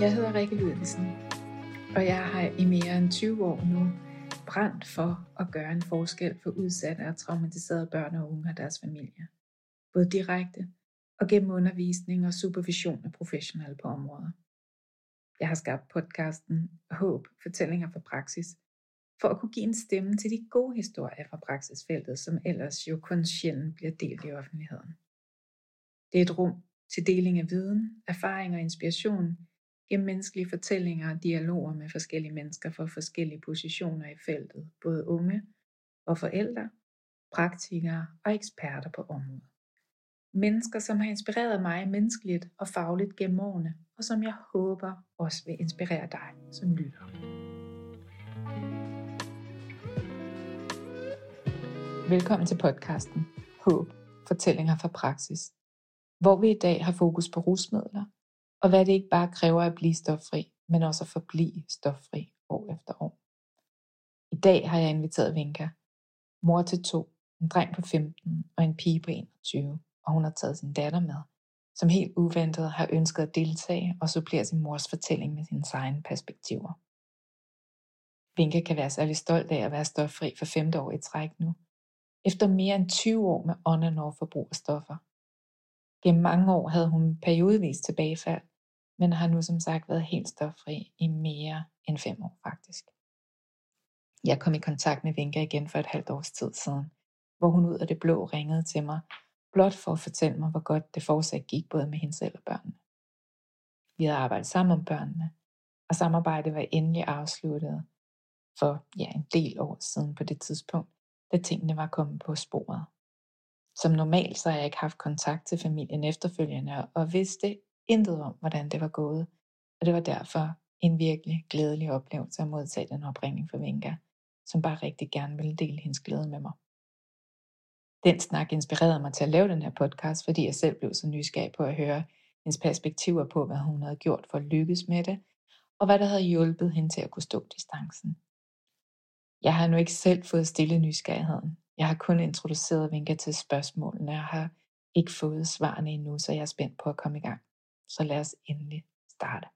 Jeg hedder Rikke Lydelsen, og jeg har i mere end 20 år nu brændt for at gøre en forskel for udsatte og traumatiserede børn og unge og deres familier. Både direkte og gennem undervisning og supervision af professionelle på området. Jeg har skabt podcasten Håb, fortællinger fra praksis, for at kunne give en stemme til de gode historier fra praksisfeltet, som ellers jo kun sjældent bliver delt i offentligheden. Det er et rum til deling af viden, erfaring og inspiration gennem menneskelige fortællinger og dialoger med forskellige mennesker fra forskellige positioner i feltet, både unge og forældre, praktikere og eksperter på området. Mennesker, som har inspireret mig menneskeligt og fagligt gennem årene, og som jeg håber også vil inspirere dig som lytter. Velkommen til podcasten Håb, fortællinger fra praksis, hvor vi i dag har fokus på rusmidler, og hvad det ikke bare kræver at blive stoffri, men også at forblive stoffri år efter år. I dag har jeg inviteret Vinka, mor til to, en dreng på 15 og en pige på 21, og hun har taget sin datter med, som helt uventet har ønsket at deltage og supplere sin mors fortælling med sine egne perspektiver. Vinka kan være særlig stolt af at være stoffri for femte år i træk nu, efter mere end 20 år med on and off forbrug af stoffer. Gennem mange år havde hun periodevis tilbagefald, men har nu som sagt været helt stoffri i mere end fem år faktisk. Jeg kom i kontakt med Vinka igen for et halvt års tid siden, hvor hun ud af det blå ringede til mig, blot for at fortælle mig, hvor godt det fortsat gik både med hende selv og børnene. Vi havde arbejdet sammen om børnene, og samarbejdet var endelig afsluttet for ja, en del år siden på det tidspunkt, da tingene var kommet på sporet. Som normalt så har jeg ikke haft kontakt til familien efterfølgende, og vidste intet om, hvordan det var gået. Og det var derfor en virkelig glædelig oplevelse at modtage den opringning fra Vinka, som bare rigtig gerne ville dele hendes glæde med mig. Den snak inspirerede mig til at lave den her podcast, fordi jeg selv blev så nysgerrig på at høre hendes perspektiver på, hvad hun havde gjort for at lykkes med det, og hvad der havde hjulpet hende til at kunne stå distancen. Jeg har nu ikke selv fået stille nysgerrigheden. Jeg har kun introduceret Vinka til spørgsmålene, og har ikke fået svarene endnu, så jeg er spændt på at komme i gang. Så lad os endelig starte.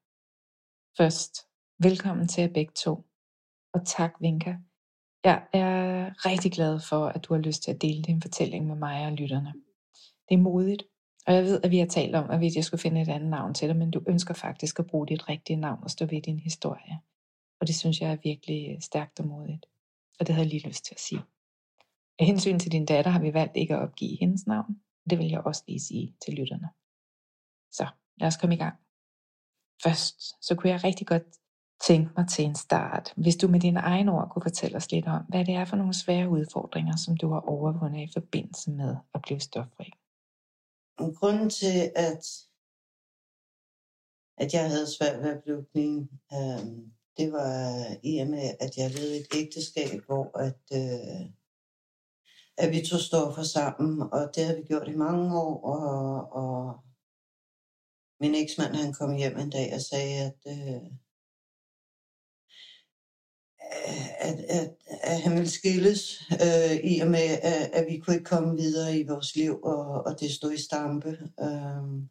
Først, velkommen til jer begge to. Og tak, Vinka. Jeg er rigtig glad for, at du har lyst til at dele din fortælling med mig og lytterne. Det er modigt, og jeg ved, at vi har talt om, at vi skulle finde et andet navn til dig, men du ønsker faktisk at bruge dit rigtige navn og stå ved din historie. Og det synes jeg er virkelig stærkt og modigt. Og det havde jeg lige lyst til at sige. Af hensyn til din datter har vi valgt ikke at opgive hendes navn. Det vil jeg også lige sige til lytterne. Så lad os komme i gang. Først, så kunne jeg rigtig godt tænke mig til en start, hvis du med dine egne ord kunne fortælle os lidt om, hvad det er for nogle svære udfordringer, som du har overvundet i forbindelse med at blive stoffri. Grunden til, at, at jeg havde svært ved at blive clean, øh, det var i og med, at jeg levede et ægteskab, hvor at, øh, at vi tog stoffer sammen, og det har vi gjort i mange år, og, og min eksmand han kom hjem en dag og sagde, at, øh, at, at, at han ville skilles, øh, i og med, at, at vi kunne ikke komme videre i vores liv, og, og det stod i stampe. Øh,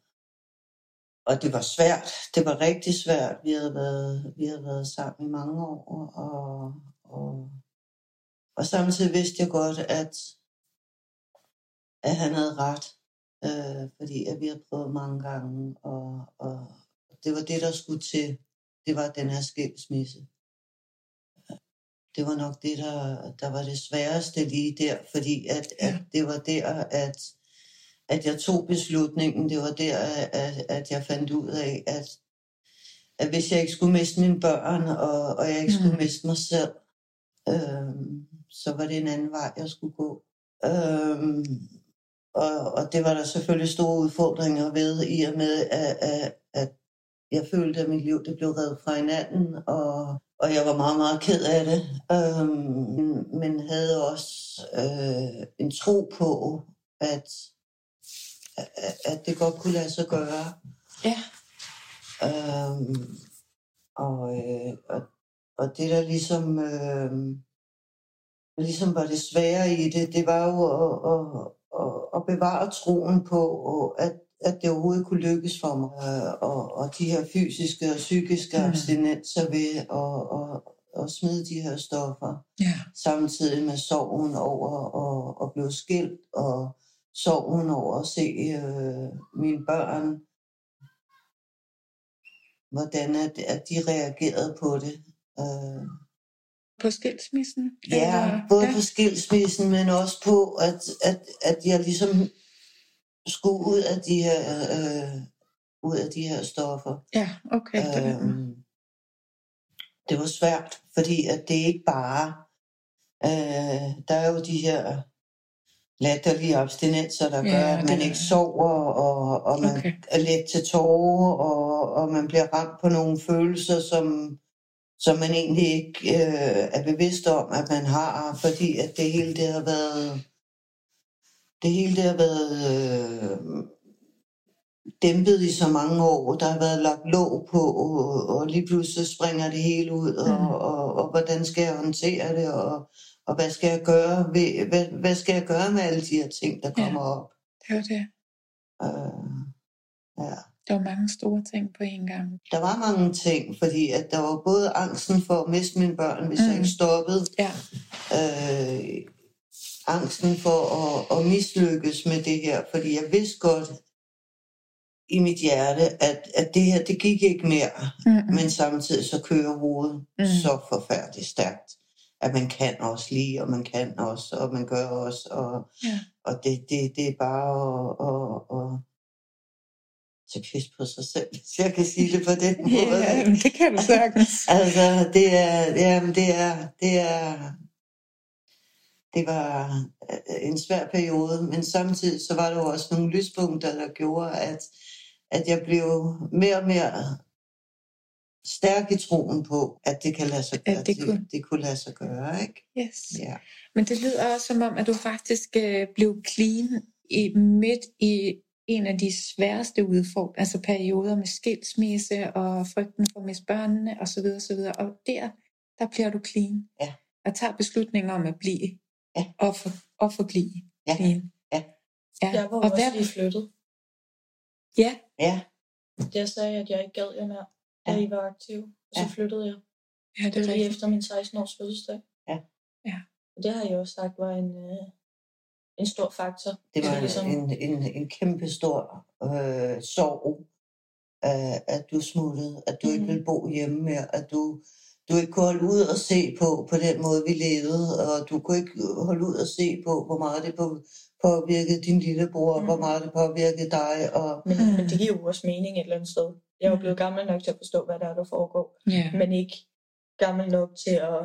og det var svært. Det var rigtig svært. Vi havde været, vi havde været sammen i mange år, og, og, og samtidig vidste jeg godt, at, at han havde ret øh, fordi at vi har prøvet mange gange, og, og det var det, der skulle til. Det var den her skilsmisse. Det var nok det, der, der var det sværeste lige der, fordi at, at det var der, at, at jeg tog beslutningen. Det var der, at, at jeg fandt ud af, at, at hvis jeg ikke skulle miste mine børn, og, og jeg ikke skulle mm. miste mig selv, øh, så var det en anden vej, jeg skulle gå. Øh, og, og det var der selvfølgelig store udfordringer ved, i og med, at, at, at jeg følte, at mit liv det blev reddet fra hinanden, og, og jeg var meget, meget ked af det. Øhm, men havde også øh, en tro på, at, at, at det godt kunne lade sig gøre. Ja. Øhm, og, øh, og, og det der ligesom, øh, ligesom var det svære i det, det var jo at, at, at, at bevare troen på, at, at det overhovedet kunne lykkes for mig. Og, og de her fysiske og psykiske mm. abstinenser ved at, at, at smide de her stoffer. Ja. Samtidig med sorgen over at, at blive skilt, og sorgen over at se øh, mine børn, hvordan at, at de reagerede på det. Øh, på skilsmissen? Ja, eller? både ja. på skilsmissen, men også på, at, at, at jeg ligesom skulle ud af de her, øh, ud af de her stoffer. Ja, okay. Øhm, det var svært, fordi at det ikke bare, øh, der er jo de her latterlige abstinenser, der gør, ja, at man ikke sover, og, og man okay. er let til tårer, og, og man bliver ramt på nogle følelser, som, som man egentlig ikke øh, er bevidst om, at man har, fordi at det hele det har været det hele det har været øh, dæmpet i så mange år. Der har været lagt låg på, og, og lige pludselig springer det hele ud, og, mm. og, og, og hvordan skal jeg håndtere det, og, og hvad skal jeg gøre ved, hvad, hvad skal jeg gøre med alle de her ting, der kommer ja, op? Det var det. Øh, ja. Der var mange store ting på en gang. Der var mange ting, fordi at der var både angsten for at miste mine børn, hvis mm. jeg ikke stoppede. Ja. Øh, angsten for at, at mislykkes med det her, fordi jeg vidste godt i mit hjerte, at, at det her, det gik ikke mere. Mm. Men samtidig så kører hovedet mm. så forfærdeligt stærkt, at man kan også lige, og man kan også, og man gør også, og, ja. og det, det, det er bare at, at, at tage pis på sig selv, hvis jeg kan sige det på den måde. ja, det kan du sagtens. altså, det er, jamen, det er, det er, det var øh, en svær periode, men samtidig så var der jo også nogle lyspunkter, der gjorde, at, at jeg blev mere og mere stærk i troen på, at det kan lade sig gøre. At det, kunne. Det, det kunne lade sig gøre, ikke? Yes. Ja. Men det lyder også som om, at du faktisk øh, blev clean i, midt i en af de sværeste udfordringer, altså perioder med skilsmisse og frygten for at miste børnene osv. osv. Og der, der bliver du clean. Ja. Og tager beslutningen om at blive Ja. Og, for, og forblive. Ja. Clean. Ja. ja. Jeg var og også hvad... lige flyttet. Ja. Ja. Jeg sagde, at jeg ikke gad jer mere, da ja. I var aktiv. Og så ja. flyttede jeg. Ja, det er lige efter min 16 års fødselsdag. Ja. ja. Og det har jeg også sagt var en, øh, en stor faktor. Det var ligesom... en, en, en kæmpe stor øh, sorg, øh, at du smuttede, at du mm. ikke ville bo hjemme mere, at du du ikke kunne holde ud og se på, på den måde, vi levede, og du kunne ikke holde ud og se på, hvor meget det påvirkede din lillebror, mm. hvor meget det påvirkede dig. Og... Men, men det giver jo også mening et eller andet sted. Jeg er jo blevet gammel nok til at forstå, hvad der er, der foregår, yeah. men ikke gammel nok til at,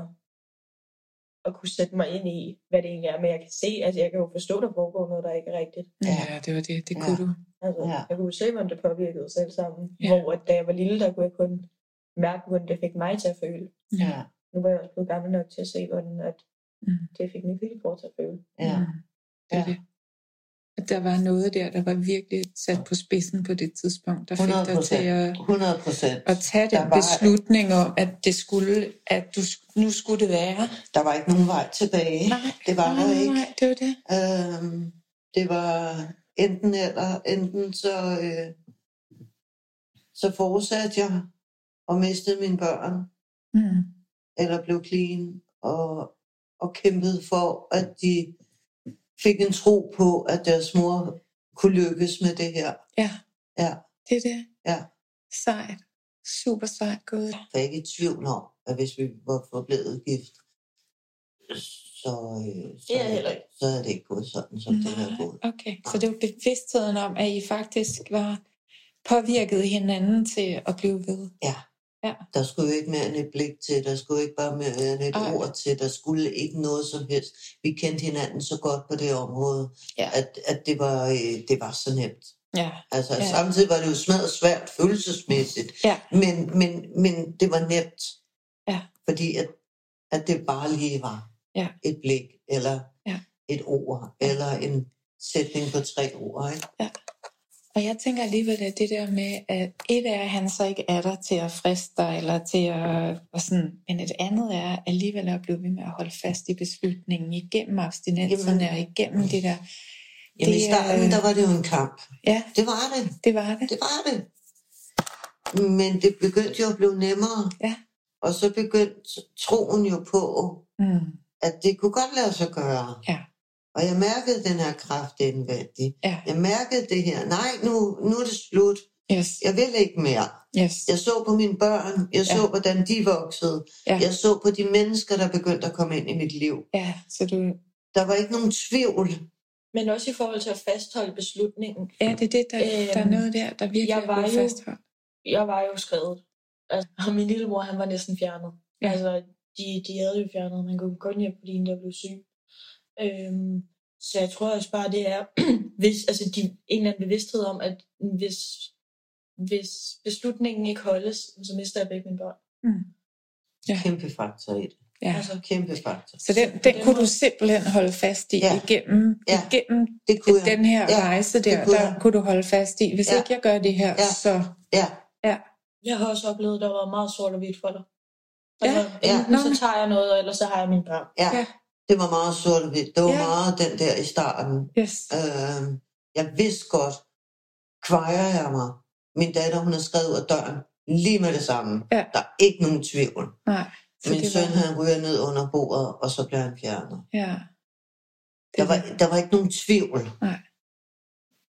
at kunne sætte mig ind i, hvad det egentlig er. Men jeg kan se, at jeg kan jo forstå, at der foregår noget, der ikke er rigtigt. Ja, det var det. Det kunne ja. du. Altså, ja. Jeg kunne se, hvordan det påvirkede os alle sammen. Ja. Hvor at, da jeg var lille, der kunne jeg kun mærke, hvordan det fik mig til at føle. Ja. Nu var jeg også blevet gammel nok til at se, hvordan at mm. det fik min lillebror til at føle. Ja. Mm. Det ja. det. At der var noget der, der var virkelig sat på spidsen på det tidspunkt, der fik 100%, dig til at, 100%. at tage den var, beslutning om, at det skulle, at du, nu skulle det være. Der var ikke nogen vej tilbage. Nej, det var nej, der ikke. Nej, det var det. Øhm, det var enten eller, enten så, øh, så fortsatte jeg og mistede mine børn, mm. eller blev clean, og, og kæmpede for, at de fik en tro på, at deres mor kunne lykkes med det her. Ja, ja. det er det. Ja. Sejt. Super sejt gået. Jeg er ikke i tvivl om, at hvis vi var forblevet gift, så, øh, så, ja, så havde det ikke gået sådan, som Nej, det har gået. Okay, så det var bevidstheden om, at I faktisk var påvirket hinanden til at blive ved. Ja. Ja. Der skulle ikke mere end et blik til, der skulle ikke bare mere end et Ej. ord til, der skulle ikke noget som helst. Vi kendte hinanden så godt på det område, ja. at, at det, var, øh, det var så nemt. Ja. Altså ja. samtidig var det jo smadret svært følelsesmæssigt, ja. men, men, men det var nemt, ja. fordi at, at det bare lige var ja. et blik, eller ja. et ord, eller en sætning på tre ord. Ikke? Ja. Og jeg tænker alligevel, at det der med, at et er, at han så ikke er der til at friste dig, eller til at, og sådan, men et andet er alligevel at blive ved med at holde fast i beslutningen igennem abstinenserne og igennem det der Jamen Det i starten, der var det jo en kamp. Ja, Det var det. det var det. Det var det. Men det begyndte jo at blive nemmere. Ja. Og så begyndte troen jo på, Mm. at det kunne godt lade sig gøre. Ja. Og jeg mærkede den her kraft indvendigt. Ja. Jeg mærkede det her. Nej, nu, nu er det slut. Yes, Jeg vil ikke mere. yes. Jeg så på mine børn. Jeg så, Ja. hvordan de voksede. Ja. Jeg så på de mennesker, der begyndte at komme ind i mit liv. Ja, så du... Der var ikke nogen tvivl. Men også i forhold til at fastholde beslutningen. Ja, det er det, der, Øhm, der er noget der, der virkelig jeg er var jo- fastholdt. Jeg var jo skrevet. Altså, og min lillebror, han var næsten fjernet. Ja. Altså, de, de havde jo fjernet. Man kunne kun hjem, fordi der blev syg. Øhm, så jeg tror også bare, det er hvis, altså, de, en eller anden bevidsthed om, at hvis, hvis beslutningen ikke holdes, så mister jeg begge mine børn. Ja. Kæmpe faktor i det. Ja. Altså, Kæmpe faktor. Så den, den den kunne du simpelthen holde fast i Ja. igennem, Ja. igennem Det kunne jeg. den her Ja, rejse der, det kunne der jeg. kunne du holde fast i. Hvis Ja. ikke jeg gør det her, Ja. så... Ja, jeg har også oplevet, at der var meget sort og hvidt for dig. Ja, Altså, ja. enten Nå, så tager jeg noget, eller så har jeg mine børn. ja. Ja. Det var meget sort og hvidt. Det var Ja. meget den der i starten. Yes. Øh, jeg vidste godt, kvejer jeg mig. Min datter, hun har skrevet ud af døren lige med det samme. Ja. Der er ikke nogen tvivl. Nej. Min søn, var, han ryger ned under bordet, og så bliver han fjernet. Ja. Det Der var, der var ikke nogen tvivl. Nej.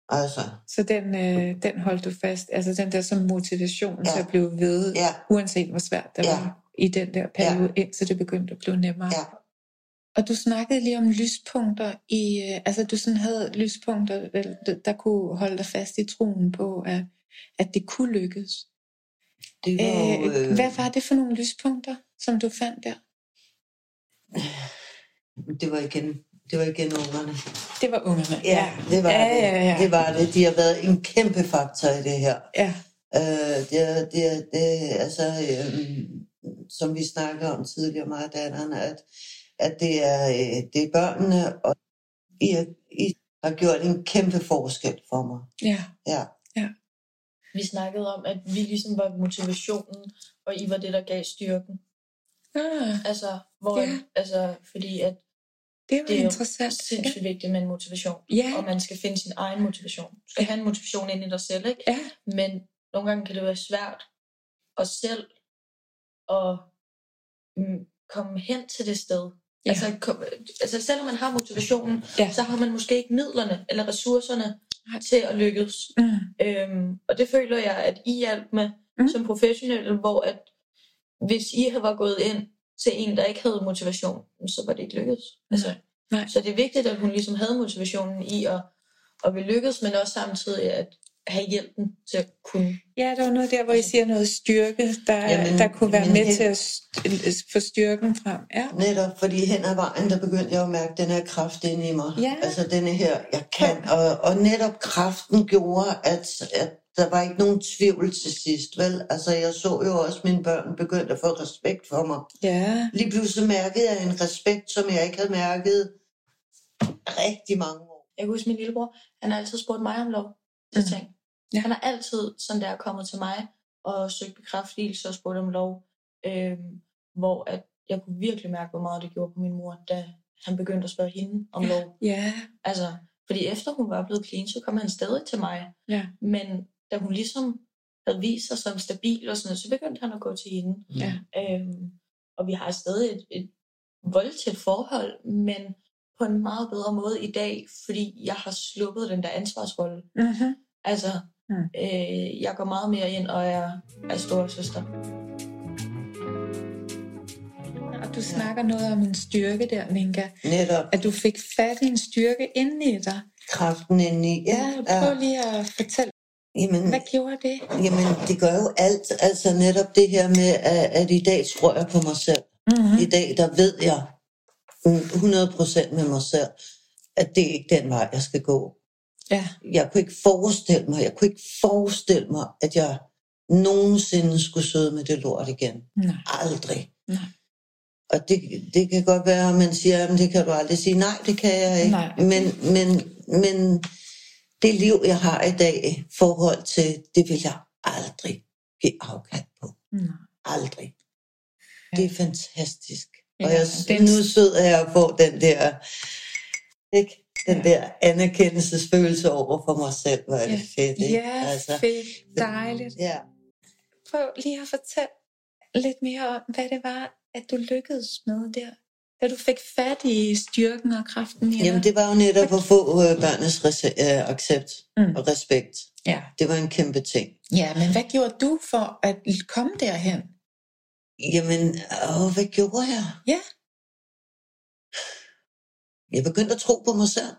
Altså, så den, øh, den holdt du fast. Altså den der som motivation. Ja. til at blive ved, ja, uanset hvor svært det Ja. var i den der periode, ja. indtil det begyndte at blive nemmere. ja. Og du snakkede lige om lyspunkter i, øh, altså du sådan havde lyspunkter, der, der- kunne holde dig fast i troen på, at, at det kunne lykkes. Det var Øh, øh, hvad var det for nogle lyspunkter, som du fandt der? det var igen, det var igen ungerne. Det var ungerne. Ja, det var ja, det. Ja, ja. Det var det. De har været en kæmpe faktor i det her. ja. Øh, det, det, det, altså, øh, som vi snakkede om tidligere, mig og datteren, at, at det, er, øh, det er børnene, og I, har- I har gjort en kæmpe forskel for mig. ja. Ja, Vi snakkede om, at vi ligesom var motivationen, og I var det, der gav styrken. Ah, Altså, hvor, Ja. ja. altså fordi at det var det er jo interessant. sindssygt vigtigt med en motivation. Ja, Og man skal finde sin egen motivation. Du skal Ja. have en motivation ind i dig selv, ikke? ja, Men nogle gange kan det være svært at selv at mm, komme hen til det sted. Ja. Altså, kom, altså selvom man har motivationen, Ja. så har man måske ikke midlerne eller ressourcerne til at lykkes. Mm, Øhm, og det føler jeg, at I hjalp med Mm. mm. som professionelle, hvor at hvis I var gået ind til en, der ikke havde motivation, så var det ikke lykkedes. Altså, Nej. Så det er vigtigt, at hun ligesom havde motivationen i at, at vil lykkes, men også samtidig at have hjælpen til at kunne. ja, der var noget der, hvor I siger noget styrke, der, Jamen, der kunne være med helt- til at få styrken frem. Ja, netop fordi hen ad vejen, der begyndte jeg at mærke den her kraft inde i mig. Ja. Altså denne her, jeg kan. Og, og netop kraften gjorde, at, at der var ikke nogen tvivl til sidst, vel? Altså jeg så jo også, at mine børn begyndte at få respekt for mig. ja, Lige pludselig mærkede jeg en respekt, som jeg ikke havde mærket rigtig mange år. Jeg kan huske min lillebror, han har altid spurgt mig om lov til Mm. ting. Ja. Han har altid sådan der kommet til mig og søgt bekræftelse og spurgt om lov. Øhm, hvor at jeg kunne virkelig mærke, hvor meget det gjorde på min mor, da han begyndte at spørge hende om lov. ja, Altså, fordi efter hun var blevet clean, så kom han stadig til mig. Ja. Men da hun ligesom havde vist sig som stabil og sådan noget, så begyndte han at gå til hende. Ja. Øhm, og vi har stadig et, et voldtæt forhold, men på en meget bedre måde i dag, fordi jeg har sluppet den der ansvarsrolle. mm-hmm. Altså, Mm. øh, jeg går meget mere ind og er, er storesøster. Og du snakker noget om en styrke der, Minka. Netop At du fik fat i en styrke inde i dig. kraften inde i. Ja, prøv lige at fortælle, Jamen, hvad gjorde det? jamen, det gør jo alt. Altså netop det her med, at, at i dag tror jeg på mig selv. Mm-hmm. I dag, der ved jeg mm, 100% med mig selv, at det er ikke den vej, jeg skal gå. Ja, Jeg kunne ikke forestille mig, jeg kunne ikke forestille mig, at jeg nogensinde skulle sidde med det lort igen. nej. Aldrig. Nej. Og det, det kan godt være, at man siger, at det kan du aldrig sige. Nej, det kan jeg ikke. Nej. Men, men, men det liv, jeg har i dag, forhold til, det vil jeg aldrig give afkald på. nej. Aldrig. Ja. Det er fantastisk. Ja, og jeg, den- nu sidder jeg og får den der, ikke? Den der anerkendelsesfølelse over for mig selv, hvor er det Ja. fedt, ikke? Ja, altså, fedt. Dejligt. Ja. Prøv lige at fortælle lidt mere om, hvad det var, at du lykkedes med der. Da du fik fat i styrken og kraften i. Jamen, det var jo netop at få øh, børnenes øh, accept Mm. og respekt. Ja. Det var en kæmpe ting. ja, men hvad gjorde du for at komme derhen? Jamen, åh, hvad gjorde jeg? Ja. Jeg begyndte at tro på mig selv.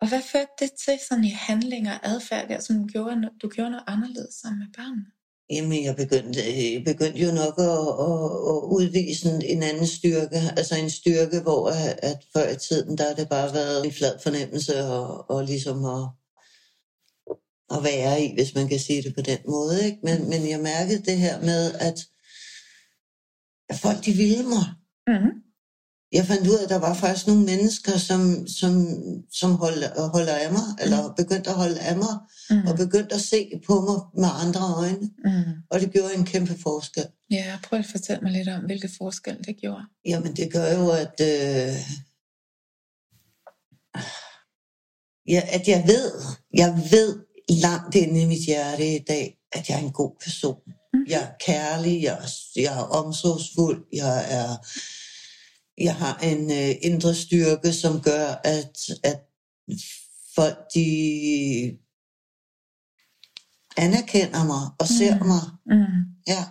Og hvad førte det til sådan i handlinger og adfærd, der, som gjorde, du gjorde noget anderledes sammen med børnene? Jamen, jeg begyndte, jeg begyndte jo nok at, at, at udvise en, en anden styrke. Altså en styrke, hvor at, at før i tiden, der har det bare været en flad fornemmelse og, og ligesom at, at være i, hvis man kan sige det på den måde. Ikke? Men, men jeg mærkede det her med, at, at folk de ville mig. Mm-hmm. Jeg fandt ud af, at der var faktisk nogle mennesker, som, som, som holder, holder af mig, eller begyndte at holde af mig, Mm. og begyndte at se på mig med andre øjne. Mm. Og det gjorde en kæmpe forskel. Ja, prøv at fortælle mig lidt om, hvilken forskel det gjorde. Jamen, det gør jo, at, øh, ja, at jeg ved, jeg ved langt inde i mit hjerte i dag, at jeg er en god person. Mm. Jeg er kærlig, jeg er, jeg er omsorgsfuld, jeg er, jeg har en øh, indre styrke, som gør, at, at folk de anerkender mig og ser Mm. mig. Mm. Ja,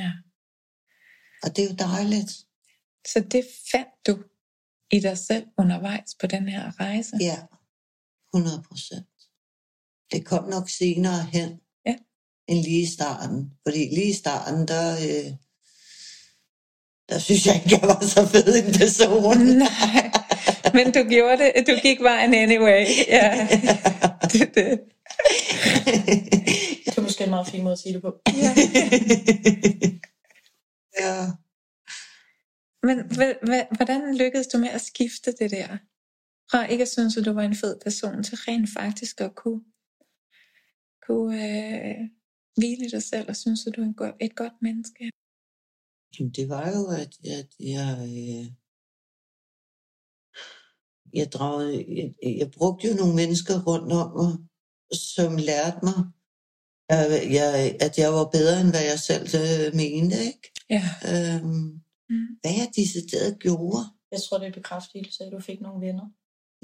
Ja. og det er jo dejligt. Så det fandt du i dig selv undervejs på den her rejse? Ja, 100 procent. Det kom nok senere hen, Ja. end lige i starten. Fordi lige i starten, der, øh, der synes jeg ikke, jeg var så fed en person. Nej, men du gjorde det. Du gik vejen anyway. Ja. Det, det. Det er måske en meget fin måde at sige det på. Ja. ja. Men hvordan lykkedes du med at skifte det der? Fra ikke at synes, at du var en fed person, til rent faktisk at kunne, kunne øh, hvile dig selv og synes, at du er en go- et godt menneske? Jamen, det var jo, at, at jeg, øh, jeg, dragede, jeg, jeg brugte jo nogle mennesker rundt om mig, som lærte mig, at jeg, at jeg var bedre, end hvad jeg selv øh, mente. Ikke? Ja. Øhm, Mm. hvad jeg decideret gjorde. Jeg tror, det er bekræftelse, at du fik nogle venner,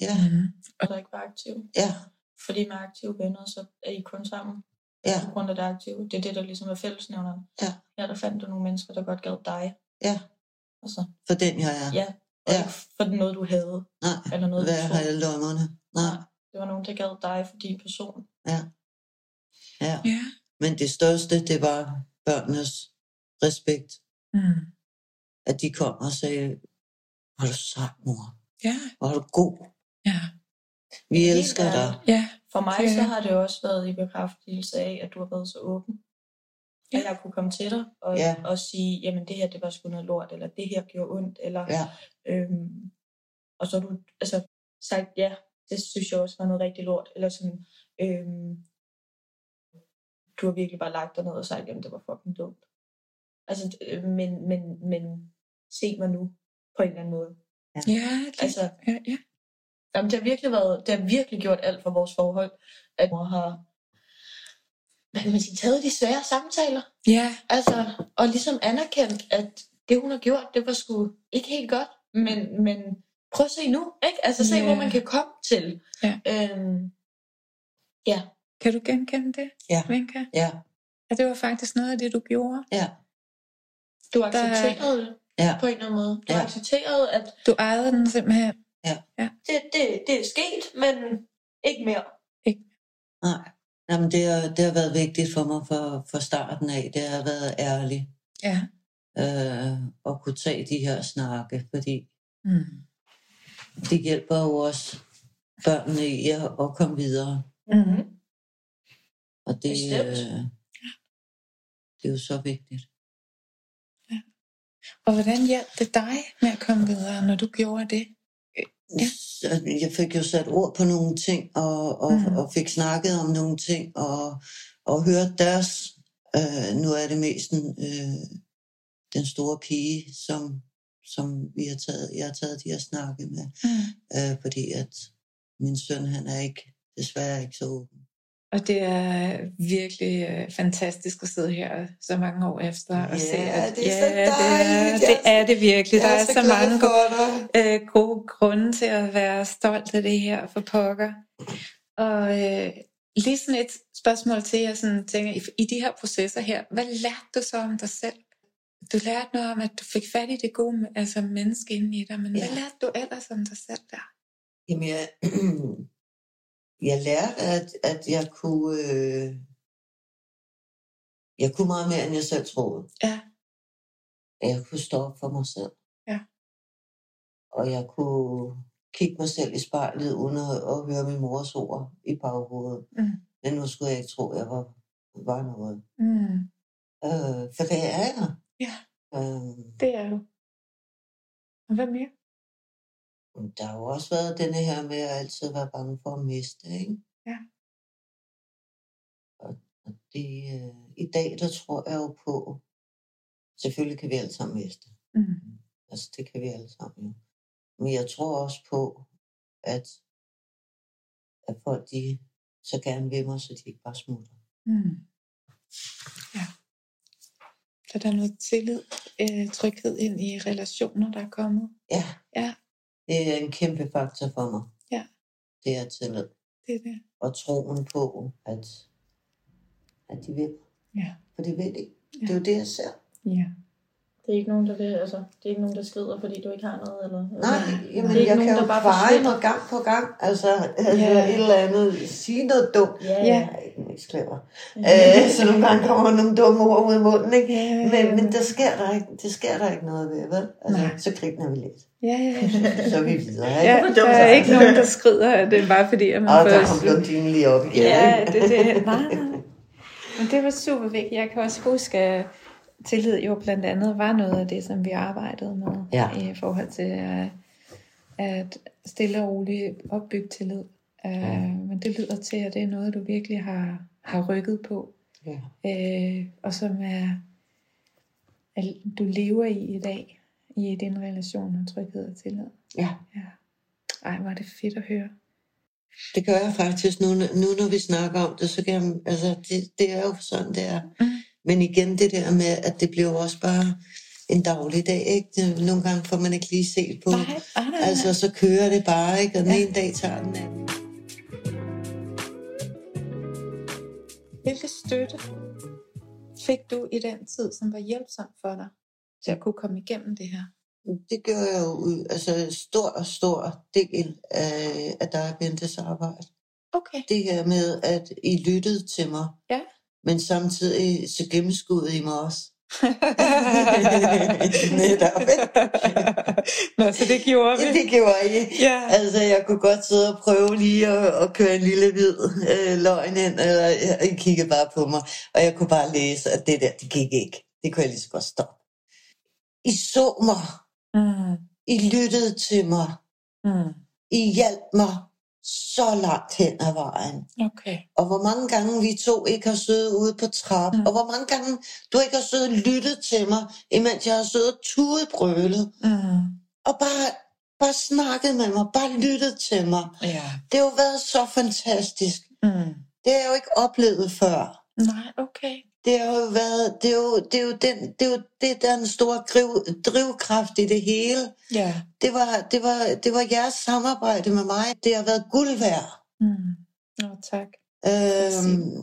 Ja, Mm. der ikke var aktive. ja, Fordi med aktive venner, så er I kun sammen ja, på grund af det aktive. Det er det, der ligesom er fællesnævneren. Ja. Ja, der fandt du nogle mennesker, der godt gad dig. ja, Altså, for den jeg er. ja. Og Ja. ikke for noget, du havde. Nej, Eller noget, hvad jeg har i lommerne. Nej, Det var nogen, der gad dig for din person. ja. Ja. Men det største, det var børnenes respekt. Mm. At de kom og sagde, hvor er du sej, mor. Ja. Hvor er du god. Ja. Vi elsker dig. Ja. For mig er så har det også været i bekræftelse af, at du har været så åben. Ja. At jeg kunne komme til dig og, Ja. og sige, jamen det her, det var sgu noget lort, eller det her gjorde ondt, eller Ja, øhm, og så har du altså, sagt, ja, det synes jeg også var noget rigtig lort, eller sådan, øhm, du har virkelig bare lagt dig ned og sagt, jamen det var fucking dumt. Altså, øh, men, men, men se mig nu, på en eller anden måde. Ja. Det, Altså, ja, ja. Jamen, det har virkelig været, det har virkelig gjort alt for vores forhold, at mor har, hvad kan man sige, taget de svære samtaler. Ja. Altså, og ligesom anerkendt, at det hun har gjort, det var sgu ikke helt godt, men, men prøv at se nu, ikke? Altså, se Ja. hvor man kan komme til. Ja. Øhm, ja. Kan du genkende det, Ja. Vinka? ja, At det var faktisk noget af det, du gjorde? ja, Du accepterede det ja. på en eller anden måde. Du Ja. accepterede, at Du ejede den simpelthen? Det, det, det er sket, men ikke mere. Nej. Jamen, det, har, det har været vigtigt for mig fra, fra starten af. Det har været ærligt Ja. øh, at kunne tage de her snakke, fordi Mm. det hjælper jo også børnene i at, at komme videre. Mm-hmm. Og det, Bestemt. øh, det er jo så vigtigt. Og hvordan hjalp det dig med at komme videre, når du gjorde det? Ja. Jeg fik jo sat ord på nogle ting, og, og, mm. og fik snakket om nogle ting, og, og hørt deres, øh, nu er det mest den, øh, den store pige, som som vi har taget, jeg har taget de her snakke med, Mm. øh, fordi at min søn, han er ikke, desværre ikke så åben. Og det er virkelig øh, fantastisk at sidde her så mange år efter og Ja, se, at det er så ja, det, er, det er det virkelig. Der Jeg er så, glad mange dig. øh, gode grunde til at være stolt af det her for pokker. Og øh, lige sådan et spørgsmål til, jeg sådan tænker, i, i de her processer her, hvad lærte du så om dig selv? Du lærte noget om, at du fik fat i det gode altså menneske inde i dig, men ja. hvad lærte du ellers om dig selv der? Jamen, jeg, jeg lærte, at, at jeg kunne, øh, jeg kunne meget mere, end jeg selv troede. Ja. At jeg kunne stå op for mig selv. Ja. Og jeg kunne kigge mig selv i spejlet, uden at, at høre min mors ord i baghovedet. Mm. Men nu skulle jeg ikke tro, at jeg var, var noget. Mm. Øh, for det er jeg. Ja. Øh, Det er du. Og hvad mere? Der har jo også været denne her med at altid være bange for at miste, ikke? Ja. Og, og det, øh, i dag, der tror jeg jo på, selvfølgelig kan vi alle sammen miste. Mm. Altså, det kan vi alle sammen jo. Men jeg tror også på, at, at folk, de så gerne vil mig, så de ikke bare smutter. Mm. Ja. Så der er noget tillid, øh, tryghed ind i relationer, der er kommet. Ja. Ja. Det er en kæmpe faktor for mig. Ja. Det er tillid. Det er det. Og troen på, at, at de vil. Ja. For det ved de. Ja. Det er jo det, jeg ser. Ja. Det er ikke nogen, der vil, altså, det er ikke nogen, der skrider, fordi du ikke har noget, eller? Nej, eller- jamen, det er ikke jeg nogen, kan der jo bare bare forsvinder. mig gang på gang. Altså, altså Ja. et eller andet, sige noget dumt. Ja, Ja. Jeg er ikke mest clever. Øh, så nogle gange kommer nogle dumme ord ud af munden, ikke? Ja, Men, men der sker der ikke, det sker der ikke noget ved, vel? Altså, Nej. så griner vi lidt. ja, ja. Så er vi videre, ikke? ja der er sagt. ikke nogen, der skrider, det er bare fordi, at man Og der kom blondinen lige op igen, Ja, ikke? det er det. Nej, nej. Men det var super vigtigt. Jeg kan også huske, at tillid jo blandt andet var noget af det, som vi arbejdede med Ja. i forhold til at, at stille og roligt opbygge tillid. Ja. Uh, men det lyder til, at det er noget, du virkelig har, har rykket på, Ja. uh, og som er, at du lever i i dag, i din relation og tryghed og tillid. ja. Ja. Ej, hvor er det fedt at høre. Det gør jeg faktisk nu, nu når vi snakker om det, så kan jeg, altså, det, det er jo sådan, det er. Mm. Men igen det der med, at det bliver også bare en daglig dag, ikke? Nogle gange får man ikke lige set på. Nej, nej, nej. Altså, så kører det bare, ikke? Og den Ja. ene dag tager den anden. Hvilke støtte fik du i den tid, som var hjælpsom for dig til at kunne komme igennem det her? Det gør jeg jo ud, altså stor, stor del af, af dig og Bentes arbejde. Okay. Det her med, at I lyttede til mig, Ja. Men samtidig så gennemskudde I mig også. Netop. Nå, så det gjorde vi. Det gjorde I. Ja. Altså, jeg kunne godt sidde og prøve lige at, at køre en lille hvid øh, løgn ind, eller I kiggede bare på mig, og jeg kunne bare læse, at det der, det gik ikke. Det kunne jeg lige så godt stoppe. I så mig. Mm. I lyttede til mig. Mm. I hjalp mig så langt hen ad vejen. Okay. Og hvor mange gange vi to ikke har siddet ude på trappen, Mm. og hvor mange gange du ikke har siddet og lyttet til mig, imens jeg har siddet og tudebrølet, Mm. og bare, bare snakket med mig, bare lyttet til mig. Ja. Det har jo været så fantastisk. Mm. Det har jeg jo ikke oplevet før. Nej, okay. Det har jo været, det er jo, det er jo den, det er jo det, der er den store driv, drivkraft i det hele. Ja. Det var, det var, det var jeres samarbejde med mig. Det har været guld værd. Mm. Nå, tak. Øhm,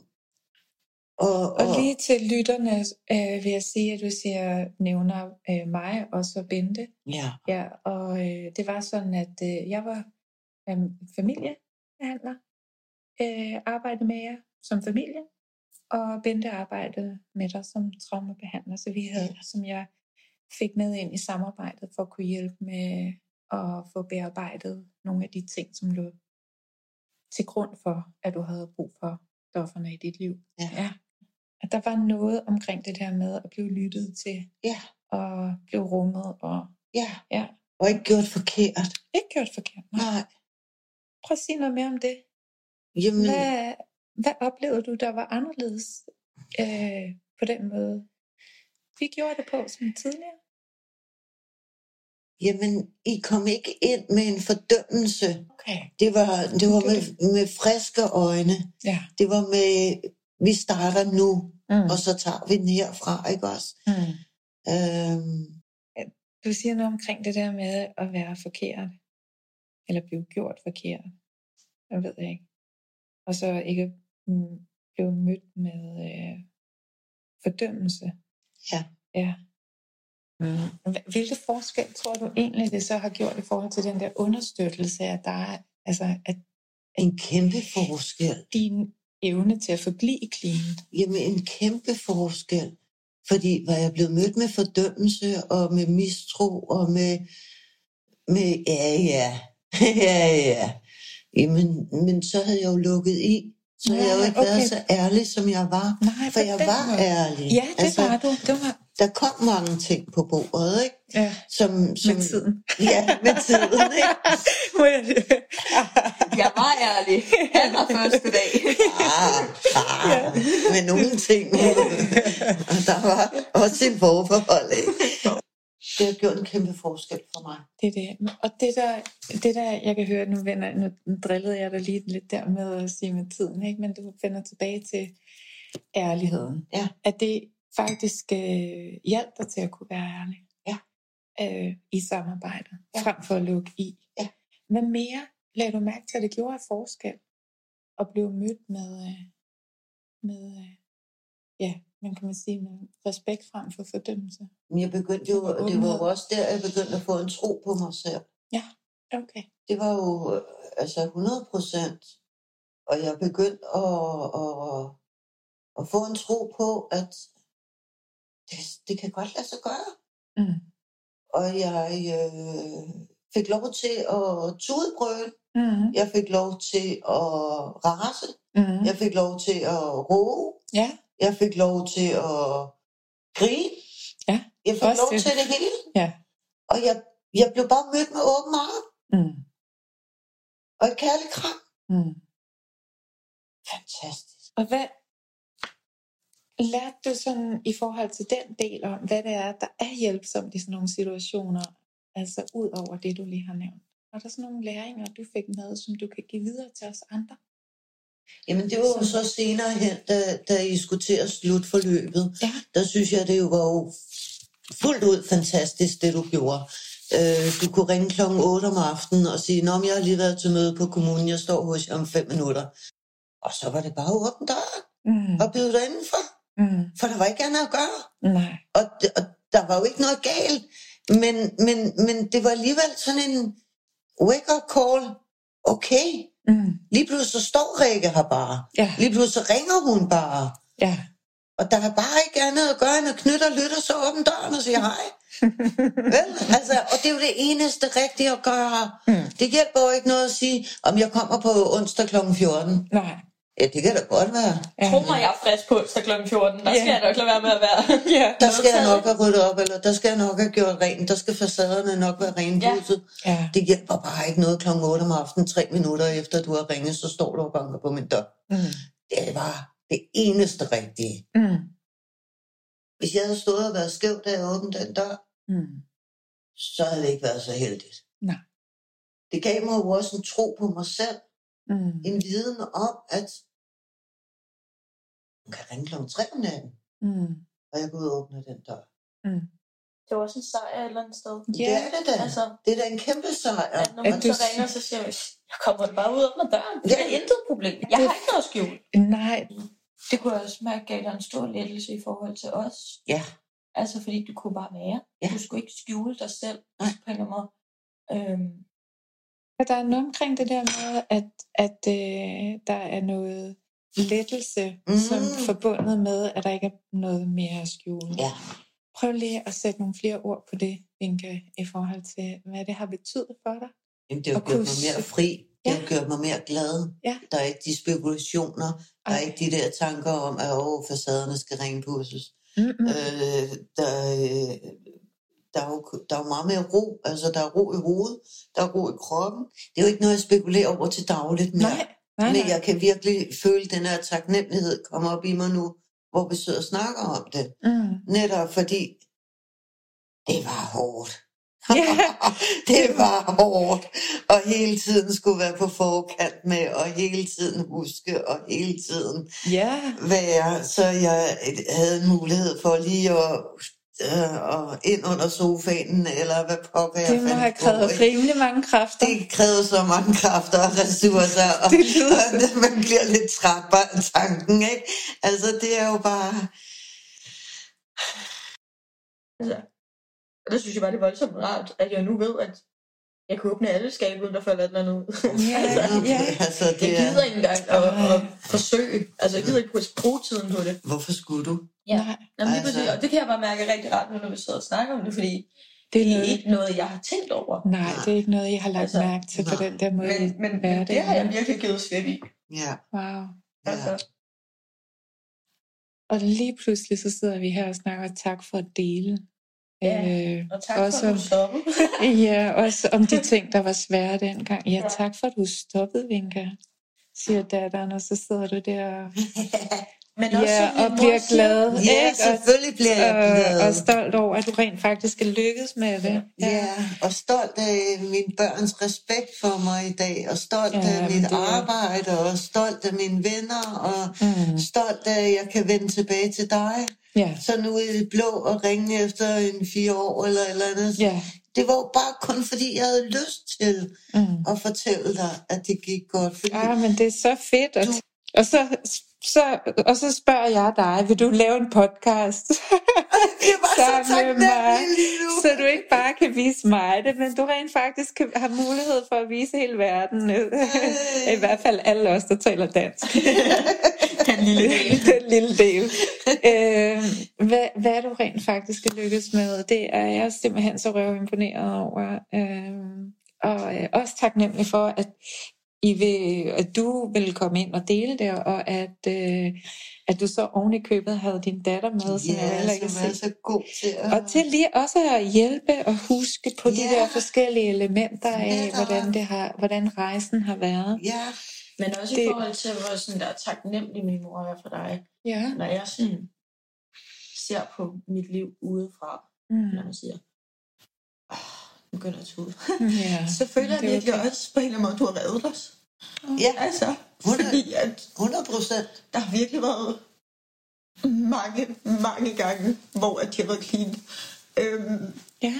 og, og, Og lige til lytterne øh, vil jeg sige, at du siger, nævner øh, mig og så Bente. ja, Ja, og øh, det var sådan, at øh, jeg var øh, familiebehandler, øh, arbejdede med jer som familie, og Bente arbejdede med dig som traumabehandler, så vi havde, som jeg fik med ind i samarbejdet for at kunne hjælpe med at få bearbejdet nogle af de ting, som lå til grund for, at du havde brug for stofferne i dit liv. Ja. ja. At der var noget omkring det der med at blive lyttet til, ja, og blive rummet, og ja. ja, Og ikke gjort forkert. ikke gjort forkert. Nej. Nej. Prøv at sige noget mere om det. Jamen, Hvad, hvad oplevede du, der var anderledes øh, på den måde? Vi gjorde det på som tidligere. Jamen, I kom ikke ind med en fordømmelse. Okay. Det var, det var med, med friske øjne. Ja. Det var med, vi starter nu, Mm. og så tager vi den herfra, ikke også? Mm. Øhm, Du siger noget omkring det der med at være forkert. Eller blive gjort forkert. Jeg ved jeg ikke. Og så ikke blive mødt med øh, fordømmelse. Ja. Ja. Mm. Hvilke forskel tror du egentlig, det så har gjort i forhold til den der understøttelse, at der er, altså, at en kæmpe forskel. din evne til at forblive clean? Jamen, en kæmpe forskel. Fordi var jeg blevet mødt med fordømmelse og med mistro og med, med ja, ja, ja, ja. Jamen, men så havde jeg jo lukket i. Så havde jeg jo Ja, ikke været okay. så ærlig, som jeg var. Nej, For på jeg den var måde. ærlig. Ja, det altså, var du. Det var Der kom mange ting på bordet, ikke? ja, Som, som, med tiden. Ja, med tiden, ikke? Jeg- var ærlig. Allerførste dag. Ah, ah, med nogle ting. Og der var også en forbehold, ikke? Det har gjort en kæmpe forskel for mig. Det er det. Og det der, det der, jeg kan høre, nu, vender, nu drillede jeg dig lige lidt der med at sige med tiden, ikke? men du vender tilbage til ærligheden. Ja. At det faktisk øh, hjalp dig til at kunne være ærlig. Ja. Øh, I samarbejdet, Ja. frem for at lukke i. Ja. Hvad mere lagde du mærke til, at det gjorde af forskel at blive mødt med, øh, med øh, ja, man kan man sige, med respekt frem for fordømmelse? Men jeg begyndte jo, Og det var jo også der, jeg begyndte at få en tro på mig selv. Okay. Det var jo altså 100 procent. Og jeg begyndte at, at, at få en tro på, at det, det kan godt lade sig gøre. Mm. Og jeg øh, fik lov til at tudebrøle. Mm. Jeg fik lov til at rase. Mm. Jeg fik lov til at råbe. Ja. Jeg fik lov til at grine. Ja, Jeg fik lov det. til det hele. Ja. Og jeg, jeg blev bare mødt med åben arm Mm. og et kærligt kram. Mm. Fantastisk. Og hvad lærte du sådan i forhold til den del om, hvad det er, der er hjælpsomt i sådan nogle situationer, altså ud over det, du lige har nævnt? Er der sådan nogle læringer, du fik med, som du kan give videre til os andre? Jamen det var jo Så- senere hen, da, da I skulle til at slutte forløbet. Ja. Der synes jeg, det jo var jo fuldt ud fantastisk, det du gjorde. Øh, du kunne ringe klokken 8 om aftenen og sige, Nå, jeg har lige været til møde på kommunen, jeg står hos jer om fem minutter. Og så var det bare åbne døren Mm. og byde dig indenfor, Mm. for der var ikke andet at gøre. Nej. Og, og der var jo ikke noget galt, men, men, men det var alligevel sådan en wake-up call. Okay, Mm. lige pludselig så står Rikke her bare. Ja. Lige pludselig så ringer hun bare. Ja. Og der er bare ikke andet at gøre, end at knytte og lytte, og så åbne døren og sige hej. Vel? Altså, og det er jo det eneste rigtige at gøre. Mm. Det hjælper jo ikke noget at sige, om jeg kommer på onsdag kl. 14. Nej. Ja, det kan da godt være. Ja. Tro mig, jeg er frisk på onsdag kl. 14. Der Ja. skal jeg nok lade være med at være. Ja. Der skal jeg nok have ryddet op, eller der skal jeg nok have gjort rent. Der skal facaderne nok være renpudset. Ja. Ja. Det hjælper bare ikke noget kl. 8 om aftenen, tre minutter efter du har ringet, så står du og banker på min dør. Mm. Det var det eneste rigtige. Mm. Hvis jeg havde stået og været skæv, da jeg åbnede den dør, Mm. så havde det ikke været så heldigt. Nej. Det gav mig jo også en tro på mig selv, Mm. en viden om, at man kan ringe klokken 3 om natten, Mm. og jeg går ud og åbner den dør. Mm. Det var også en sejr et eller andet sted. Det er det da. Altså, Det er da en kæmpe sejr. at når At man du så ringer, så siger man, jeg kommer bare ud og åbner døren. Det Ja. er intet problem. Jeg Det- har ikke noget skjul. Nej. Det kunne jeg også mærke gav dig en stor lettelse i forhold til os. Ja. Altså, fordi du kunne bare være. Ja. Du skulle ikke skjule dig selv Nej. på en eller anden måde. Øhm, der er noget omkring det der med, at, at øh, der er noget lettelse, mm. Som forbundet med, at der ikke er noget mere at skjule. Ja. Prøv lige at sætte nogle flere ord på det, Inge, i forhold til, hvad det har betydet for dig. Jamen, det har gjort kunne mig mere fri. Det Ja. har gjort mig mere glad. Ja. Der er ikke de spekulationer. Der er ikke de der tanker om, at åh, facaderne skal renpudses. Mm-mm. Øh, der, øh, der, er jo, der er jo meget mere ro. Altså, der er ro i hovedet. Der er ro i kroppen. Det er jo ikke noget, jeg spekulerer over til dagligt mere. Nej, nej, Men nej. jeg kan virkelig føle den her taknemmelighed komme op i mig nu, hvor vi sidder og snakker om det. Mm. Netop fordi det var hårdt. Ja. det var hårdt, og hele tiden skulle være på forkant med, og hele tiden huske, og hele tiden Ja. være, så jeg havde en mulighed for lige at øh, og ind under sofaen, eller hvad pokker jeg Det må have på, krævet ikke? rimelig mange kræfter. Det krævede så mange kræfter og ressourcer, og, Det lyder og man bliver lidt træt bare af tanken, ikke? Altså, det er jo bare... Altså, og der synes jeg bare, det er voldsomt rart, at jeg nu ved, at jeg kan åbne alle skabe, uden der falder et eller andet ud. Ja, altså, ja. altså, jeg det gider er... ikke engang at, at, forsøge. Altså, jeg gider ikke bruge tiden på det. Hvorfor skulle du? Ja. Nej, Jamen, Altså- præcis, og det kan jeg bare mærke rigtig rart, nu, når vi sidder og snakker om det, fordi det er det er ikke noget, jeg har tænkt over. nej, det er ikke noget, jeg har lagt Altså, mærke til på den der måde. Men, men, men det har jeg er. virkelig givet slip i. Ja, Wow. ja. Altså, Og lige pludselig så sidder vi her og snakker tak for at dele. Ja, øh, og tak også for, at du stoppede. ja, også om de ting, der var svære dengang. Ja, Ja. tak for at du stoppede, Vinka, siger datteren, og så sidder du der og, Men også, ja, og bliver glad. ja ikke? Og, selvfølgelig bliver jeg og, glad. og stolt over, at du rent faktisk er lykkedes med det. Ja, og stolt af mine børns respekt for mig i dag, og stolt Ja, af mit det arbejde, og stolt af mine venner, og Mm. stolt af, at jeg kan vende tilbage til dig. Ja, Så nu er det blå og ringe efter en fire år eller eller andet. ja. Det var bare kun fordi, jeg havde lyst til Mm. at fortælle dig, at det gik godt. Fordi Ja, men det er så fedt. Og, Du- og, så, så, og så spørger jeg dig, vil du lave en podcast? jeg var så sammen med mig, nu. så du ikke bare kan vise mig det, men du rent faktisk kan, har mulighed for at vise hele verden. I hvert fald alle os, der taler dansk. Den lille del. Den lille del. Øh, hvad, hvad du rent faktisk er lykkes med, det er jeg simpelthen så røvimponeret over. Øh, og øh, også taknemmelig for, at I vil, at du vil komme ind og dele det, og at, øh, at du så oven i købet havde din datter med, som jeg heller Ja, ikke som har er set. så god til at... Og til lige også at hjælpe og huske på de Ja. der forskellige elementer af, Netop. hvordan, det har, hvordan rejsen har været. Ja, Men også Det- i forhold til, hvor sådan der taknemmelig min mor er for dig. Ja. Når jeg sådan ser på mit liv udefra, når Mm. man siger, begynder at tude. ja. Så føler jeg Det virkelig okay. også på en eller anden måde, du har reddet os. ja, Altså, Hundrede- fordi at 100 procent. der har virkelig været mange, mange gange, hvor at de har været clean. Øhm, Ja.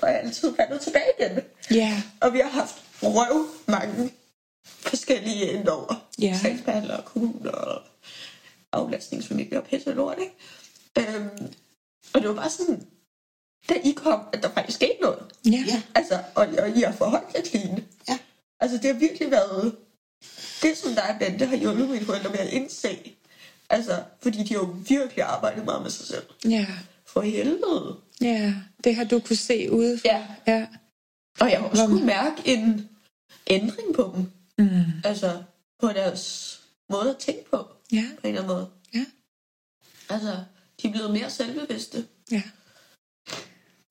og jeg er altid faldet tilbage igen. Ja. Og vi har haft røv mange forskellige indover. Ja. Sagsbehandlere, kommuner og aflastningsfamilier og pisse og lort, ikke? Øhm, og det var bare sådan, da I kom, at der faktisk skete noget. Ja. Ja. Altså, og, og I har forholdt jer clean. Ja. Altså, det har virkelig været... Det, som dig og Bente har hjulpet mine forældre med at indse. Altså, fordi de har jo virkelig arbejdet meget med sig selv. Ja. For helvede. Ja. Det har du kunne se udefra. Ja. Ja. Og jeg har også Hvor- kunne mærke en ændring på dem. Mm. Altså, på deres måde at tænke på, Ja. på en eller anden måde. Ja. Altså, de er blevet mere selvbevidste. Ja.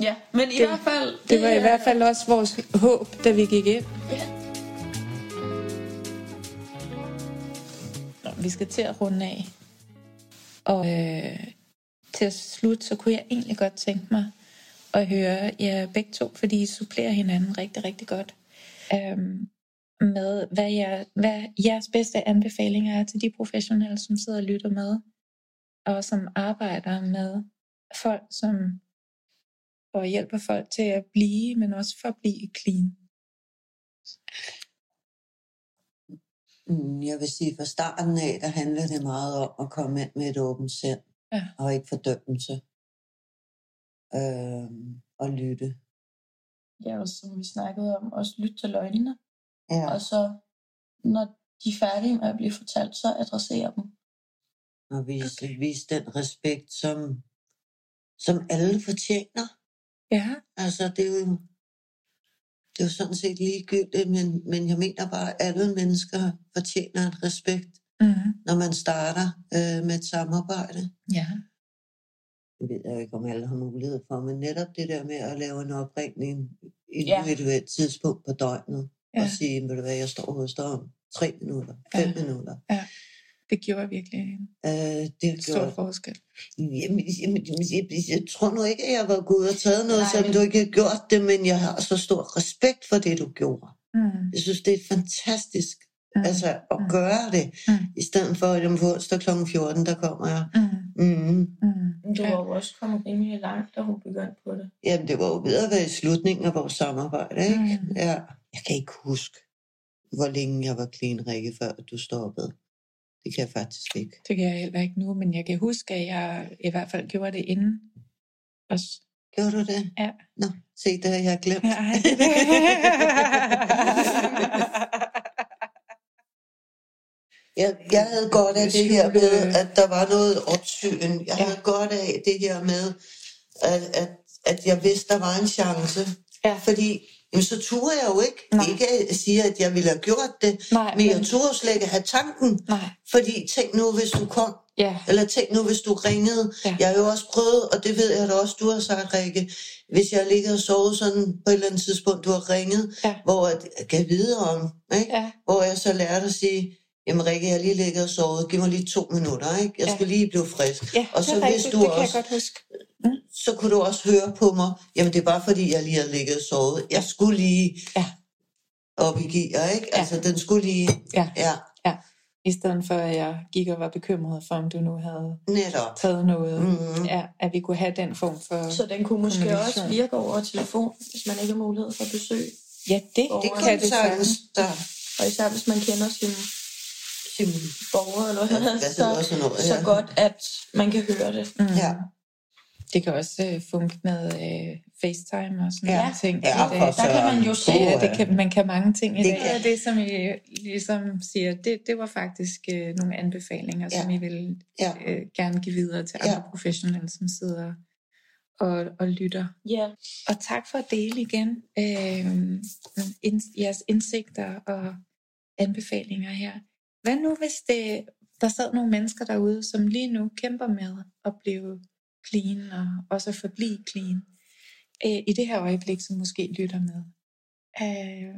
Ja, men i Det- hvert fald... Det var i er- hvert fald også vores håb, da vi gik ind. Ja. Nå, vi skal til at runde af. Og øh, til at slutte, så kunne jeg egentlig godt tænke mig at høre jer begge to, fordi I supplerer hinanden rigtig, rigtig godt. Øhm, med hvad, jeg, hvad jeres bedste anbefalinger er til de professionelle, som sidder og lytter med, og som arbejder med folk, som og hjælper folk til at blive, men også for at blive clean. Mm, Jeg vil sige, fra starten af, der handler det meget om at komme ind med et åbent sind, Ja. og ikke fordømmelse. Øhm, og lytte. Ja, og som vi snakkede om, også lytte til løgnene. Ja, Og så, når de er færdige med at blive fortalt, så adressere dem. og vise, okay. vise den respekt, som, som alle fortjener. Ja, Altså, det er jo, det er jo sådan set ligegyldigt, men, men jeg mener bare, at alle mennesker fortjener et respekt, mm. når man starter øh, med et samarbejde. ja. Det ved jeg ikke, om alle har mulighed for, men netop det der med at lave en opringning i Ja. tidspunkt på døgnet, ja. Og sige, ved du hvad, jeg står hos dig om tre minutter, fem ja. minutter. Ja. Det gjorde virkelig en Øh, det stor gjorde, forskel. jamen, jamen, jeg, jeg tror nu ikke, at jeg var gået og taget noget, Nej. selvom du ikke har gjort det, men jeg har så stor respekt for det, du gjorde. Mm. Jeg synes, det er fantastisk Mm. altså, at Mm. gøre det, Mm. i stedet for, at om onsdag kl. 14, der kommer jeg. Mm. Mm. Mm. Du var jo også kommet rimelig langt, da hun begyndte på det. Jamen, det var jo ved at være i slutningen af vores samarbejde, ikke? Mm. Ja. Jeg kan ikke huske, hvor længe jeg var clean, Rikke, før du stoppede. Det kan jeg faktisk ikke. Det kan jeg heller ikke nu, men jeg kan huske, at jeg i hvert fald gjorde det inden. Også. Gjorde du det? Ja. Nå, se, det har jeg glemt. Ja, ej, det Jeg, jeg havde godt af det her med, at der var noget opsyn. Jeg Ja. havde godt af det her med, at, at, at jeg vidste, der var en chance. Ja. Fordi jamen, så turde jeg jo ikke. Nej. Ikke sige, at jeg ville have gjort det, Nej, men jeg turde slet ikke have tanken. nej, Fordi tænk nu, hvis du kom, ja, eller tænk nu, hvis du ringede. Ja. Jeg har jo også prøvet, og det ved jeg da også, du har sagt, Rikke, hvis jeg ligger og sovet sådan på et eller andet tidspunkt, du har ringet, Ja. hvor jeg jeg kan vide om, ikke? ja, hvor jeg så lærte at sige, jamen Rikke, jeg lige ligget og sovet, giv mig lige to minutter, ikke? Jeg Ja. lige blive frisk. ja, Og så hvis rigtigt, du det kan jeg også- godt huske. Så kunne du også høre på mig, jamen det er bare fordi, jeg lige har ligget og sovet. Jeg Ja. skulle lige Ja. op i gear, ikke? Ja. Altså, den skulle lige, Ja. ja, I stedet for, at jeg gik og var bekymret for, om du nu havde netop. taget noget. Mm. Ja, at vi kunne have den form for... Så den kunne måske Kommunikation. også virke over telefon, hvis man ikke har mulighed for besøg. Ja, det, det kan det sagtens, Og især hvis man kender sine Simon. borgere, eller Ja, hvad, hvad så, noget? så ja. godt, at man kan høre det. Mm. Ja. Det kan også øh, funke med øh, FaceTime og sådan Ja. nogle ting. Ja, i dag. for Der kan man jo se, Ja, det kan, man kan mange ting i Det det. kan- Det er det, som I ligesom siger, det, det var faktisk øh, nogle anbefalinger, Ja. som I vil Ja. øh, gerne give videre til Ja. andre professionelle, som sidder og, og lytter. Ja, Og tak for at dele igen øh, ind, jeres indsigter og anbefalinger her. Hvad nu, hvis det, der sad nogle mennesker derude, som lige nu kæmper med at blive clean og også at forblive clean øh, i det her øjeblik, som måske lytter med. Øh,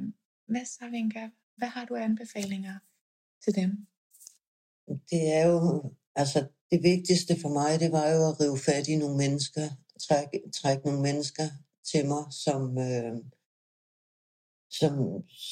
hvad så, Vinka? Hvad har du anbefalinger til dem? det er jo, altså det vigtigste for mig, det var jo at rive fat i nogle mennesker, trække, trække nogle mennesker til mig, som, øh, som,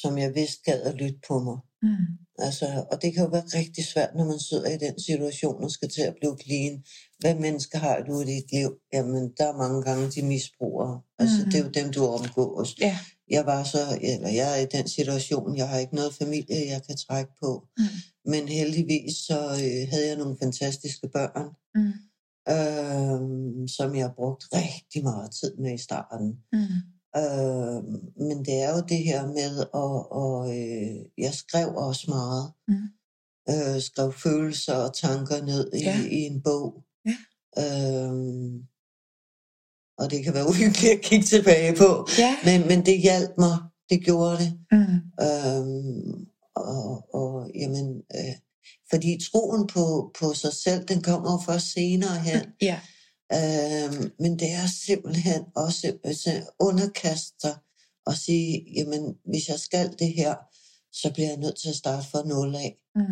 som jeg vidste gad at lytte på mig. Mm. Altså, og det kan jo være rigtig svært, når man sidder i den situation og skal til at blive clean. Hvad mennesker har du i dit liv? Jamen, der er mange gange, de misbruger. Altså, Mhm. det er jo dem, du omgås. Ja. Jeg var så, eller jeg er i den situation, jeg har ikke noget familie, jeg kan trække på. Mm. Men heldigvis så øh, havde jeg nogle fantastiske børn, Mm. øh, som jeg brugte rigtig meget tid med i starten. Mm. Øh, men det er jo det her med, at, og, øh, jeg skrev også meget. Mm. Øh, skrev følelser og tanker ned i, Ja. i en bog. Ja. Øh, og det kan være uhyggeligt at kigge tilbage på. Ja. Men, men det hjalp mig. Det gjorde det. Mm. Øhm, og, og jamen, øh, fordi troen på, på sig selv, den kommer først senere hen. Ja. Øhm, men det er simpelthen også altså, underkaste sig og sige, jamen, hvis jeg skal det her, så bliver jeg nødt til at starte fra nul af, Mm.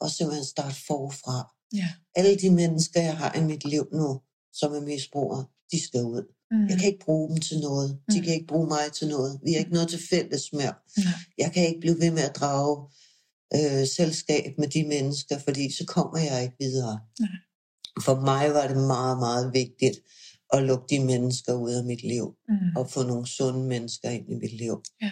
og simpelthen starte forfra. Ja. Alle de mennesker, jeg har i mit liv nu, som er misbrugere, de skal ud. Mm. Jeg kan ikke bruge dem til noget. De Mm. kan ikke bruge mig til noget. Vi har ikke noget til fælles mere. Nej. Jeg kan ikke blive ved med at drage øh, selskab med de mennesker, fordi så kommer jeg ikke videre. Nej. For mig var det meget, meget vigtigt at lukke de mennesker ud af mit liv, Mm. og få nogle sunde mennesker ind i mit liv. Ja.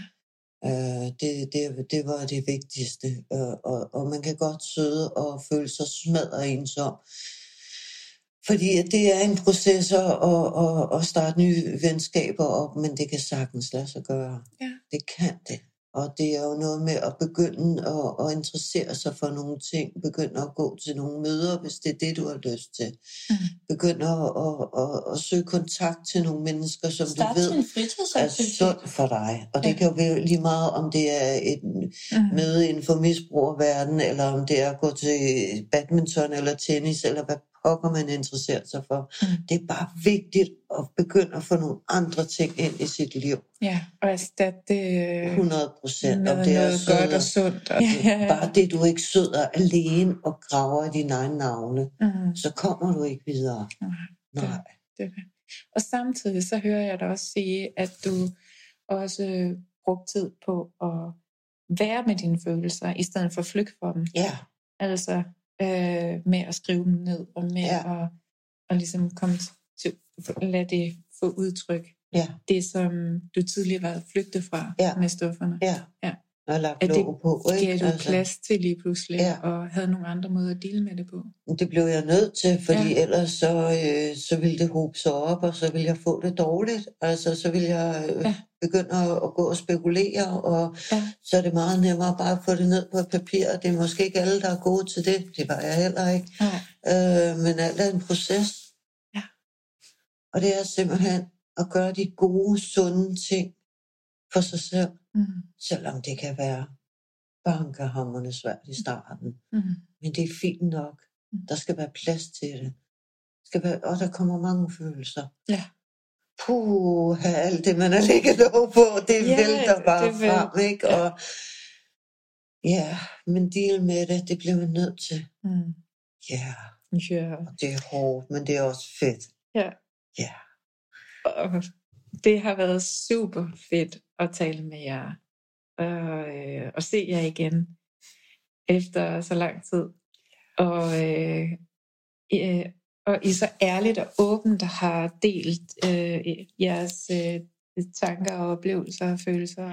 Øh, det, det, det var det vigtigste. Øh, og, og man kan godt sidde og føle sig smadret ensom. Fordi det er en proces at, at, at, at starte nye venskaber op, men det kan sagtens lade sig gøre. Ja. Det kan det. Og det er jo noget med at begynde at, at interessere sig for nogle ting. Begynde at gå til nogle møder, hvis det er det, du har lyst til. Mm. Begynde at, at, at, at søge kontakt til nogle mennesker, som Start du ved er sundt for dig. Og det Ja. kan jo være lige meget, om det er et Mm. møde inden for misbrugerverdenen, eller om det er at gå til badminton eller tennis, eller hvad pokker man interesserer sig for. Mm. Det er bare vigtigt at begynde at få nogle andre ting ind i sit liv. Ja, og erstatte det øh, 100 procent. Om det er noget godt og sundt. Og, Ja, ja, ja. Bare det, du ikke sidder alene og graver i dine egne navne, mm, så kommer du ikke videre. Nej, Nej. det er det. Og samtidig så hører jeg dig også sige, at du også brugte tid på at være med dine følelser, i stedet for at flygte fra dem. Ja, Altså øh, med at skrive dem ned, og med Ja. at, at ligesom komme til, lade det få udtryk. ja, Det, som du tidligere var flygtet fra Ja. med stofferne. ja. Ja. Og lagt det- på, Gav ikke? du plads til lige pludselig, Ja. og havde nogle andre måder at dele med det på? Det blev jeg nødt til, fordi ja. ellers så, øh, så ville det hobe sig op, og så ville jeg få det dårligt. Altså, så ville jeg øh, Ja. Ja. begynde at, gå og spekulere, og Ja. så er det meget nemmere bare at få det ned på papir. Det er måske ikke alle, der er gode til det. Det var jeg heller ikke. Nej. Øh, men alt er en proces. Ja. Og det er simpelthen at gøre de gode, sunde ting for sig selv, Mm. selvom det kan være bankerhammerne svært i starten. Mm. Men det er fint nok. Mm. Der skal være plads til det. Skal være, og der kommer mange følelser. Ja. Puh, alt det, man har ligget over på, det Ja, vælter bare det væl- frem, ikke? ja. Og ja, men deal med det, det blev jeg nødt til. Mm. Ja, Ja. og det er hårdt, men det er også fedt. Ja. Ja. Og det har været super fedt at tale med jer. Og, øh, og se jer igen efter så lang tid. Og, øh, øh, og I så ærligt og åbent har delt øh, jeres øh, tanker og oplevelser og følelser.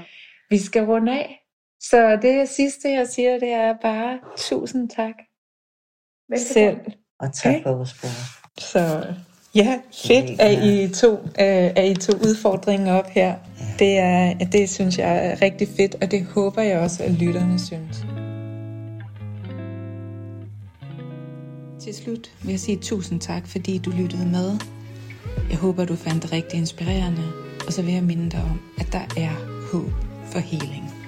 Vi skal runde af. Så det sidste, jeg siger, det er bare tusind tak selv. Og tak Okay. for vores bror. Så ja, fedt, at I to, øh, at I to udfordringen op her. Det, er, det synes jeg er rigtig fedt, og det håber jeg også, at lytterne synes. Til slut vil jeg sige tusind tak, fordi du lyttede med. Jeg håber, du fandt det rigtig inspirerende, og så vil jeg minde dig om, at der er håb for healing.